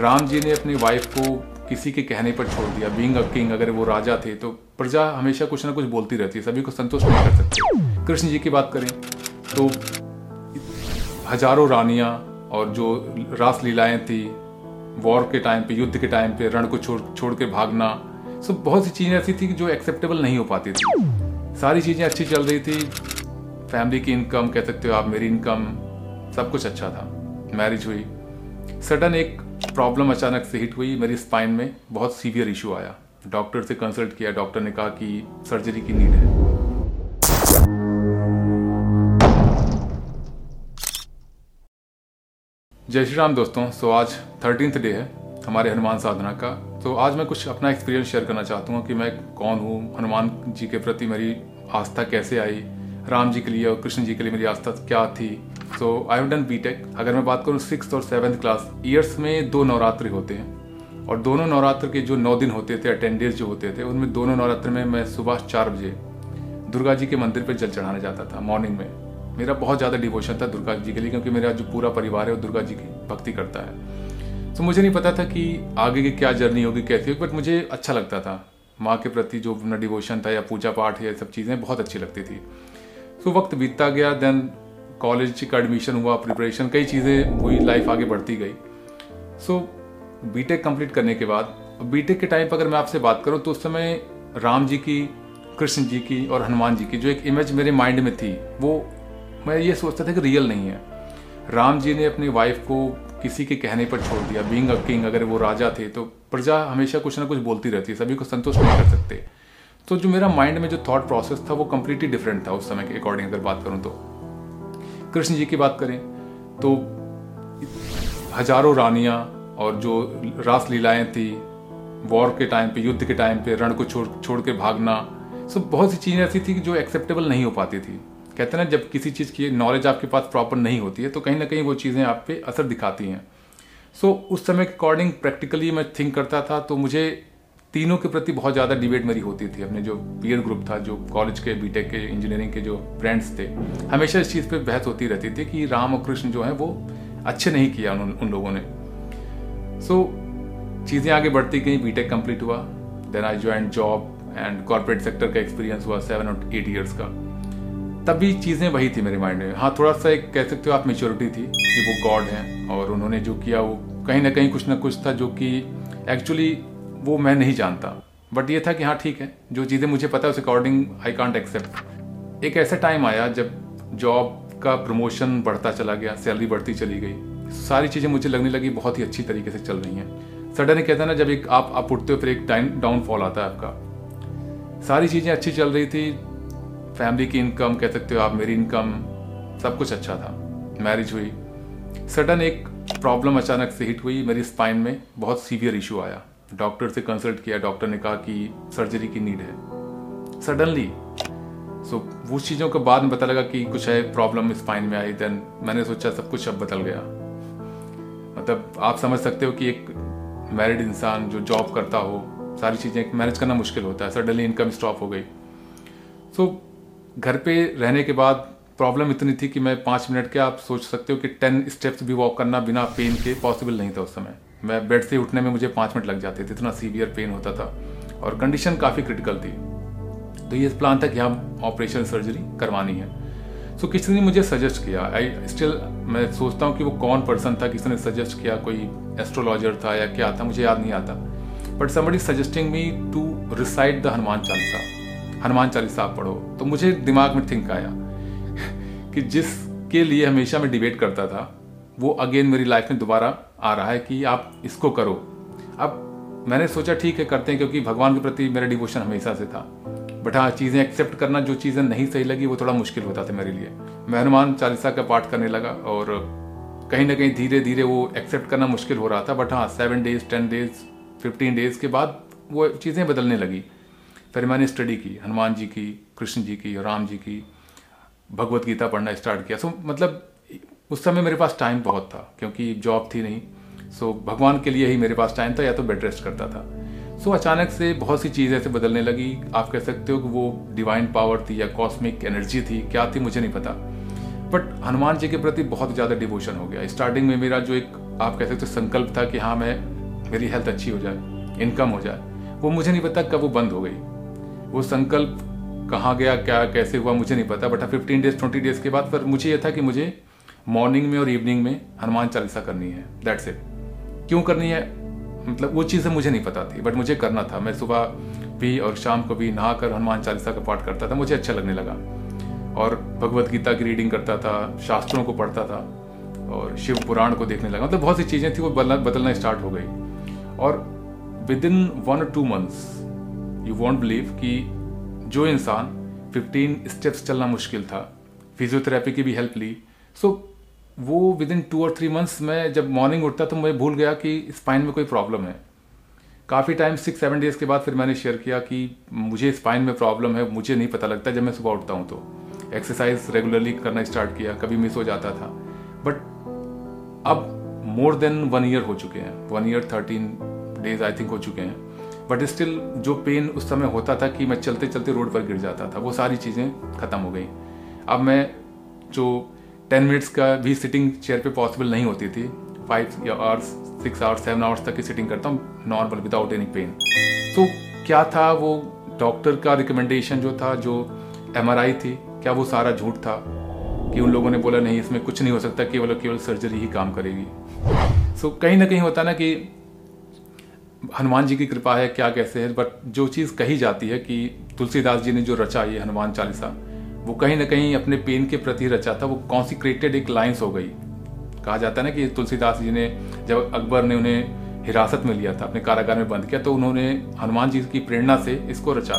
राम जी ने अपनी वाइफ को किसी के कहने पर छोड़ दिया बींग अ किंग अगर वो राजा थे तो प्रजा हमेशा कुछ ना कुछ बोलती रहती है, सभी को संतुष्ट नहीं कर सकते। कृष्ण जी की बात करें तो हज़ारों रानियाँ और जो रास लीलाएँ थी वॉर के टाइम पे, युद्ध के टाइम पे, रण को छोड़ छोड़ के भागना, सब बहुत सी चीज़ें ऐसी थी जो एक्सेप्टेबल नहीं हो पाती थी। सारी चीज़ें अच्छी चल रही थी फैमिली की इनकम कह सकते हो आप, मेरी इनकम सब कुछ अच्छा था मैरिज हुई। सडन एक प्रॉब्लम अचानक से हिट हुई, मेरी स्पाइन में बहुत सीवियर इशू आया। डॉक्टर से कंसल्ट किया डॉक्टर ने कहा कि सर्जरी की नीड है। जय श्री राम दोस्तों सो आज थर्टींथ डे है हमारे हनुमान साधना का। तो आज मैं कुछ अपना एक्सपीरियंस शेयर करना चाहता हूँ कि मैं कौन हूँ, हनुमान जी के प्रति मेरी आस्था कैसे आई, राम जी के लिए और कृष्ण जी के लिए मेरी आस्था क्या थी so I have done B Tech अगर मैं बात करूँ सिक्स और सेवन्थ क्लास ईयर्स में दो नवरात्रि होते हैं। और दोनों नवरात्र के जो नौ दिन होते थे डेज़ जो होते थे, उनमें दोनों नवरात्र में मैं सुबह चार बजे दुर्गा जी के मंदिर पर जल चढ़ाने जाता था मॉर्निंग में। मेरा बहुत ज़्यादा डिवोशन था दुर्गा जी के लिए, क्योंकि मेरा जो पूरा परिवार है वो दुर्गा जी की भक्ति करता है। तो मुझे नहीं पता था कि आगे की क्या जर्नी होगी, कैसी होगी बट मुझे अच्छा लगता था। माँ के प्रति जो अपना डिवोशन था या पूजा पाठ या सब चीज़ें बहुत अच्छी लगती थी। सो वक्त बीतता गया देन कॉलेज का एडमिशन हुआ प्रिपरेशन कई चीज़ें हुई लाइफ आगे बढ़ती गई। सो बीटेक कंप्लीट करने के बाद बीटेक के टाइम पर अगर मैं आपसे बात करूँ तो उस समय राम जी की, कृष्ण जी की और हनुमान जी की जो एक इमेज मेरे माइंड में थी, वो मैं ये सोचता था कि रियल नहीं है। राम जी ने अपनी वाइफ को किसी के कहने पर छोड़ दिया। बींग अ किंग अगर वो राजा थे तो प्रजा हमेशा कुछ ना कुछ बोलती रहती है, सभी को संतुष्ट नहीं कर सकते। तो जो मेरा माइंड में जो थॉट प्रोसेस था, वो कम्प्लीटली डिफरेंट था उस समय के अकॉर्डिंग अगर बात करूँ तो। कृष्ण जी की बात करें तो हज़ारों रानियाँ और जो रास लीलाएँ थी वॉर के टाइम पे युद्ध के टाइम पे रण को छोड़ छोड़ के भागना सब बहुत सी चीज़ें ऐसी थी जो एक्सेप्टेबल नहीं हो पाती थी। कहते हैं ना जब किसी चीज़ की नॉलेज आपके पास प्रॉपर नहीं होती है तो कहीं ना कहीं वो चीज़ें आप पे असर दिखाती हैं। सो so, उस समय के अकॉर्डिंग प्रैक्टिकली मैं थिंक करता था तो मुझे तीनों के प्रति बहुत ज़्यादा डिबेट मेरी होती थी। अपने जो पीयर ग्रुप था जो कॉलेज के बीटेक के इंजीनियरिंग के जो फ्रेंड्स थे हमेशा इस चीज़ पे बहस होती रहती थी कि राम और कृष्ण जो है वो अच्छे नहीं किया उन, उन लोगों ने। सो so, चीज़ें आगे बढ़ती गई बीटेक कंप्लीट हुआ then I join job and corporate sector का एक्सपीरियंस हुआ सेवन और एट ईयर्स का। तभी चीज़ें वही थी मेरे माइंड में। हाँ थोड़ा सा एक कह सकते हो आप मेच्योरिटी थी कि वो गॉड हैं और उन्होंने जो किया वो कहीं ना कहीं कुछ ना कुछ था जो कि एक्चुअली वो मैं नहीं जानता। बट ये था कि हाँ ठीक है, जो चीज़ें मुझे पता है, उस अकॉर्डिंग आई कॉन्ट एक्सेप्ट एक ऐसा टाइम आया जब जॉब का प्रमोशन बढ़ता चला गया सैलरी बढ़ती चली गई। सारी चीज़ें मुझे लगने लगी, बहुत ही अच्छी तरीके से चल रही हैं। सडन कहता है ना, जब एक आप आप उठते हो, फिर एक टाइम डाउनफॉल आता है आपका। सारी चीज़ें अच्छी चल रही थी। फैमिली की इनकम कह सकते हो आप, मेरी इनकम सब कुछ अच्छा था। मैरिज हुई। सडन एक प्रॉब्लम अचानक से हिट हुई मेरी स्पाइन में, बहुत सीवियर इशू आया। डॉक्टर से कंसल्ट किया डॉक्टर ने कहा कि सर्जरी की नीड है। सडनली सो so, वो चीज़ों के बाद में पता लगा कि कुछ है प्रॉब्लम स्पाइन में आई देन मैंने सोचा सब कुछ अब बदल गया। मतलब आप समझ सकते हो कि एक मैरिड इंसान जो जॉब करता हो सारी चीज़ें मैनेज करना मुश्किल होता है। सडनली इनकम स्टॉप हो गई। सो so, घर पे रहने के बाद प्रॉब्लम इतनी थी कि मैं पाँच मिनट के आप सोच सकते हो कि टेन स्टेप्स भी वॉक करना बिना पेन के पॉसिबल नहीं था उस समय। मैं बेड से उठने में मुझे पाँच मिनट लग जाते थे इतना सीवियर पेन होता था और कंडीशन काफ़ी क्रिटिकल थी। तो ये प्लान था कि हम ऑपरेशन सर्जरी करवानी है। सो so, किसी ने मुझे सजेस्ट किया। आई स्टिल मैं सोचता हूँ कि वो कौन पर्सन था किसी ने सजेस्ट किया कोई एस्ट्रोलॉजर था या क्या था मुझे याद नहीं आता। But somebody suggesting me to recite the Hanuman Chalisa Hanuman Chalisa आप पढ़ो। तो मुझे दिमाग में थिंक आया कि जिसके लिए हमेशा मैं डिबेट करता था वो अगेन मेरी लाइफ में दोबारा आ रहा है कि आप इसको करो। अब मैंने सोचा ठीक है, करते हैं, क्योंकि भगवान के प्रति मेरा डिवोशन हमेशा से था। बट हाँ चीज़ें एक्सेप्ट करना, जो चीज़ें नहीं सही लगी, वो थोड़ा मुश्किल होता था मेरे लिए। मैं हनुमान चालीसा का पाठ करने लगा और कहीं ना कहीं धीरे धीरे वो एक्सेप्ट करना मुश्किल हो रहा था। बट हाँ seven days ten days fifteen days के बाद वो चीज़ें बदलने लगी। फिर मैंने स्टडी की, हनुमान जी की, कृष्ण जी की राम जी की, भगवत गीता पढ़ना स्टार्ट किया। सो मतलब उस समय मेरे पास टाइम बहुत था, क्योंकि जॉब थी नहीं। सो भगवान के लिए ही मेरे पास टाइम था, या तो बेड रेस्ट करता था। सो अचानक से बहुत सी चीज़ ऐसे बदलने लगी। आप कह सकते हो कि वो डिवाइन पावर थी या कॉस्मिक एनर्जी थी, क्या थी मुझे नहीं पता। बट हनुमान जी के प्रति बहुत ज़्यादा डिवोशन हो गया। स्टार्टिंग में मेरा जो एक, आप कह सकते हो, संकल्प था कि हाँ मैं, मेरी हेल्थ अच्छी हो जाए इनकम हो जाए, वो मुझे नहीं पता कब वो बंद हो गई। वो संकल्प कहाँ गया, क्या, कैसे हुआ, मुझे नहीं पता। But fifteen days twenty days के बाद पर मुझे ये था कि मुझे मॉर्निंग में और इवनिंग में हनुमान चालीसा करनी है दैट्स इट क्यों करनी है? मतलब वो चीज़ें मुझे नहीं पता थी बट मुझे करना था। मैं सुबह भी और शाम को भी नहा कर हनुमान चालीसा का पाठ करता था मुझे अच्छा लगने लगा। और भगवत गीता की रीडिंग करता था शास्त्रों को पढ़ता था और शिव पुराण को देखने लगा। मतलब बहुत सी चीज़ें थी वो बदलना बदलना स्टार्ट हो गई। और विद इन वन और two months you won't believe कि जो इंसान 15 स्टेप्स चलना मुश्किल था फिजियोथेरेपी की भी हेल्प ली। सो so, वो विद इन टू और थ्री मंथ्स में जब मॉर्निंग उठता तो मैं भूल गया कि स्पाइन में कोई प्रॉब्लम है। काफ़ी टाइम सिक्स सेवन डेज़ के बाद फिर मैंने शेयर किया कि मुझे स्पाइन में प्रॉब्लम है, मुझे नहीं पता लगता जब मैं सुबह उठता हूँ तो। एक्सरसाइज रेगुलरली करना स्टार्ट किया, कभी मिस हो जाता था। बट अब मोर देन वन ईयर हो चुके हैं। One year thirteen days I think हो चुके हैं। बट स्टिल जो पेन उस समय होता था कि मैं चलते चलते रोड पर गिर जाता था, वो सारी चीज़ें ख़त्म हो गई। अब मैं जो टेन मिनट्स का भी सिटिंग चेयर पे पॉसिबल नहीं होती थी। Five hours six hours seven hours तक की सिटिंग करता हूँ नॉर्मल विदाउट एनी पेन तो क्या था वो डॉक्टर का रिकमेंडेशन जो था जो एमआरआई थी क्या वो सारा झूठ था? कि उन लोगों ने बोला नहीं इसमें कुछ नहीं हो सकता केवल केवल सर्जरी ही काम करेगी. सो so, कहीं ना कहीं होता ना कि हनुमान जी की कृपा है क्या कैसे है बट जो चीज़ कही जाती है कि तुलसीदास जी ने जो रचा ये हनुमान चालीसा वो कहीं ना कहीं अपने पेन के प्रति रचा था, वो कॉन्सिक्रेटेड एक लाइन्स हो गई। कहा जाता है ना कि तुलसीदास जी ने जब अकबर ने उन्हें हिरासत में लिया था, अपने कारागार में बंद किया तो उन्होंने हनुमान जी की प्रेरणा से इसको रचा।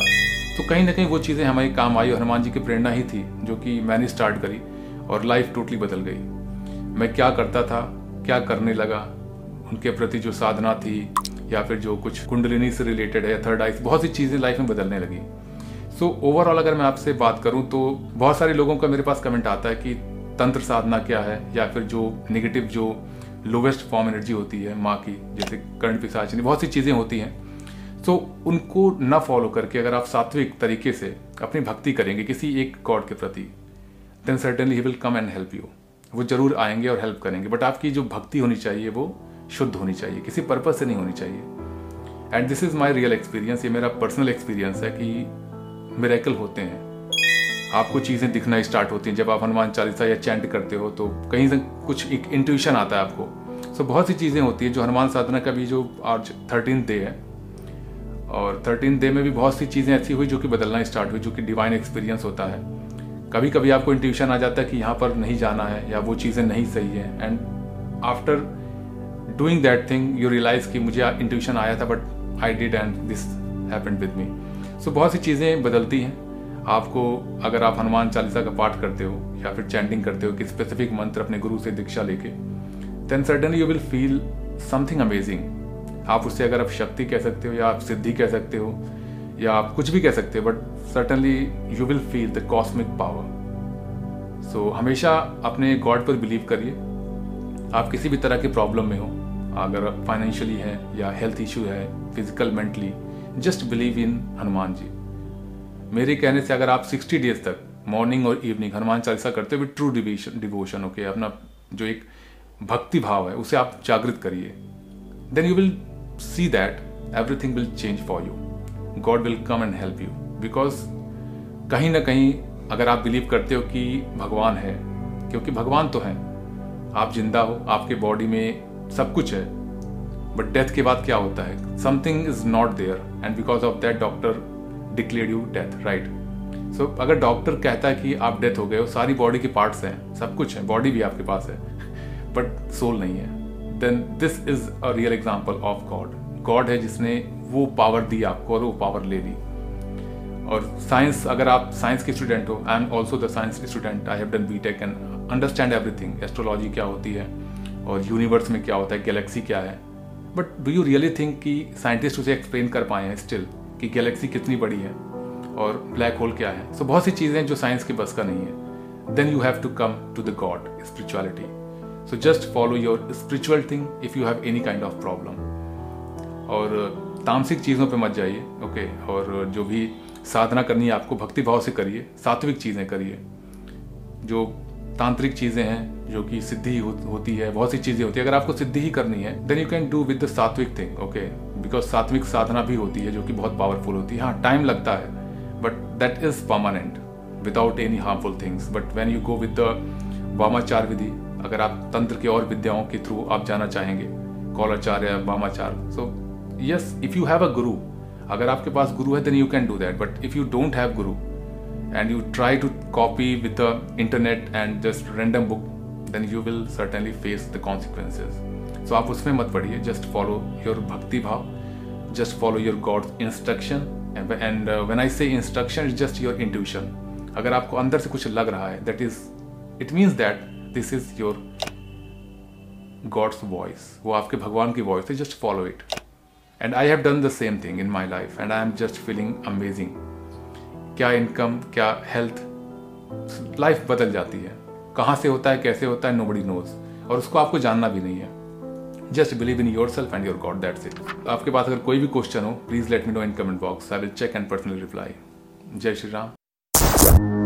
तो कहीं ना कहीं वो चीज़ें हमारे काम आई हनुमान जी की प्रेरणा ही थी, जो कि मैंने स्टार्ट करी और लाइफ टोटली बदल गई। मैं क्या करता था, क्या करने लगा, उनके प्रति जो साधना थी या फिर जो कुछ कुंडलिनी से रिलेटेड है थर्ड आइस बहुत सी चीज़ें लाइफ में बदलने लगी। सो so, ओवरऑल अगर मैं आपसे बात करूँ तो बहुत सारे लोगों का मेरे पास कमेंट आता है कि तंत्र साधना क्या है या फिर जो नेगेटिव जो लोवेस्ट फॉर्म एनर्जी होती है माँ की जैसे कर्ण पिशाचिनी बहुत सी चीज़ें होती हैं। सो so, उनको न फॉलो करके अगर आप सात्विक तरीके से अपनी भक्ति करेंगे किसी एक गॉड के प्रति then certainly he will come and help you वो ज़रूर आएँगे और हेल्प करेंगे। बट आपकी जो भक्ति होनी चाहिए वो शुद्ध होनी चाहिए किसी पर्पज से नहीं होनी चाहिए। And this is my real experience ये मेरा पर्सनल एक्सपीरियंस है कि मेरेकल होते हैं। आपको चीज़ें दिखना स्टार्ट होती हैं। जब आप हनुमान चालीसा या चैंट करते हो तो कहीं से कुछ एक इंट्यूशन आता है आपको। सो बहुत सी चीज़ें होती हैं जो हनुमान साधना का भी जो आज थर्टीन डे है। और थर्टीन डे में भी बहुत सी चीज़ें ऐसी हुई जो कि बदलना स्टार्ट हुई, जो कि डिवाइन एक्सपीरियंस होता है। कभी कभी आपको इंट्यूशन आ जाता है कि यहाँ पर नहीं जाना है या वो चीज़ें नहीं सही है। And after doing that thing you realize कि मुझे इंट्यूशन आया था but I did and this happened with me so बहुत सी चीज़ें बदलती हैं। आपको अगर आप हनुमान चालीसा का पाठ करते हो या फिर चैंटिंग करते हो कि स्पेसिफिक मंत्र अपने गुरु से दीक्षा लेके then certainly you will feel something amazing आप उससे अगर आप शक्ति कह सकते हो या आप सिद्धि कह सकते हो या आप कुछ भी कह सकते हो but certainly you will feel the cosmic power so हमेशा अपने गॉड पर बिलीव करिए। आप किसी भी तरह की प्रॉब्लम में हो, अगर फाइनेंशियली है या हेल्थ इशू है physical mentally just believe in Hanuman ji मेरे कहने से अगर आप सिक्सटी डेज़ तक मॉर्निंग और इवनिंग हनुमान चालीसा करते हुए ट्रू डिविशन डिवोशन ओके अपना जो एक भक्ति भाव है, उसे आप जागृत करिए। Then you will see that everything will change for you God will come and help you because कहीं ना कहीं अगर आप बिलीव करते हो कि भगवान है, क्योंकि भगवान तो है। आप ज़िंदा हो, आपके बॉडी में सब कुछ है। बट डेथ के बाद क्या होता है something is not there and because of that doctor declare you death right so अगर डॉक्टर कहता है कि आप डेथ हो गए हो, सारी बॉडी के पार्ट्स हैं, सब कुछ है बॉडी भी आपके पास है बट सोल नहीं है then this is a real example of God God है जिसने वो पावर दी आपको और वो पावर ले ली। और साइंस अगर आप साइंस के स्टूडेंट हो I am also the science student I have done B Tech and understand everything astrology क्या होती है, और यूनिवर्स में क्या होता है गैलेक्सी क्या है but do you really think कि साइंटिस्ट उसे एक्सप्लेन कर पाए हैं स्टिल कि गैलेक्सी कितनी बड़ी है और ब्लैक होल क्या है? सो so, बहुत सी चीज़ें हैं जो साइंस के बस का नहीं है। Then you have to come to the God spirituality so just follow your spiritual thing if you have any kind of problem और तामसिक चीज़ों पे मत जाइए ओके okay? और जो भी साधना करनी है आपको भक्ति भाव से करिए सात्विक चीज़ें करिए जो तांत्रिक चीज़ें हैं जो कि सिद्धि हो, होती है बहुत सी चीज़ें होती है। अगर आपको सिद्धि ही करनी है then you can do with the sattvic thing okay because सात्विक साधना भी होती है जो कि बहुत पावरफुल होती है। हाँ टाइम लगता है but that is permanent without any harmful things but when you go with the vamachar विधि अगर आप तंत्र के और विद्याओं के थ्रू आप जाना चाहेंगे कौलाचार या वामाचार so yes if you have a guru अगर आपके पास गुरु है then you can do that but if you don't have guru and you try to copy with the internet and just random book then you will certainly face the consequences so आप उसमें मत पढ़िए just follow your भक्ति भाव just follow your God's instruction and, and uh, when I say instruction it's just your intuition अगर आपको अंदर से कुछ लग रहा है that is it means that this is your God's voice वो आपके भगवान की voice है just follow it and I have done the same thing in my life and I am just feeling amazing क्या इनकम, क्या health life बदल जाती है। कहाँ से होता है, कैसे होता है नो बडी नोज़ और उसको आपको जानना भी नहीं है। Just believe in yourself and your god that's it आपके पास अगर कोई भी क्वेश्चन हो please let me know in comment box I will check and personally reply जय श्री राम।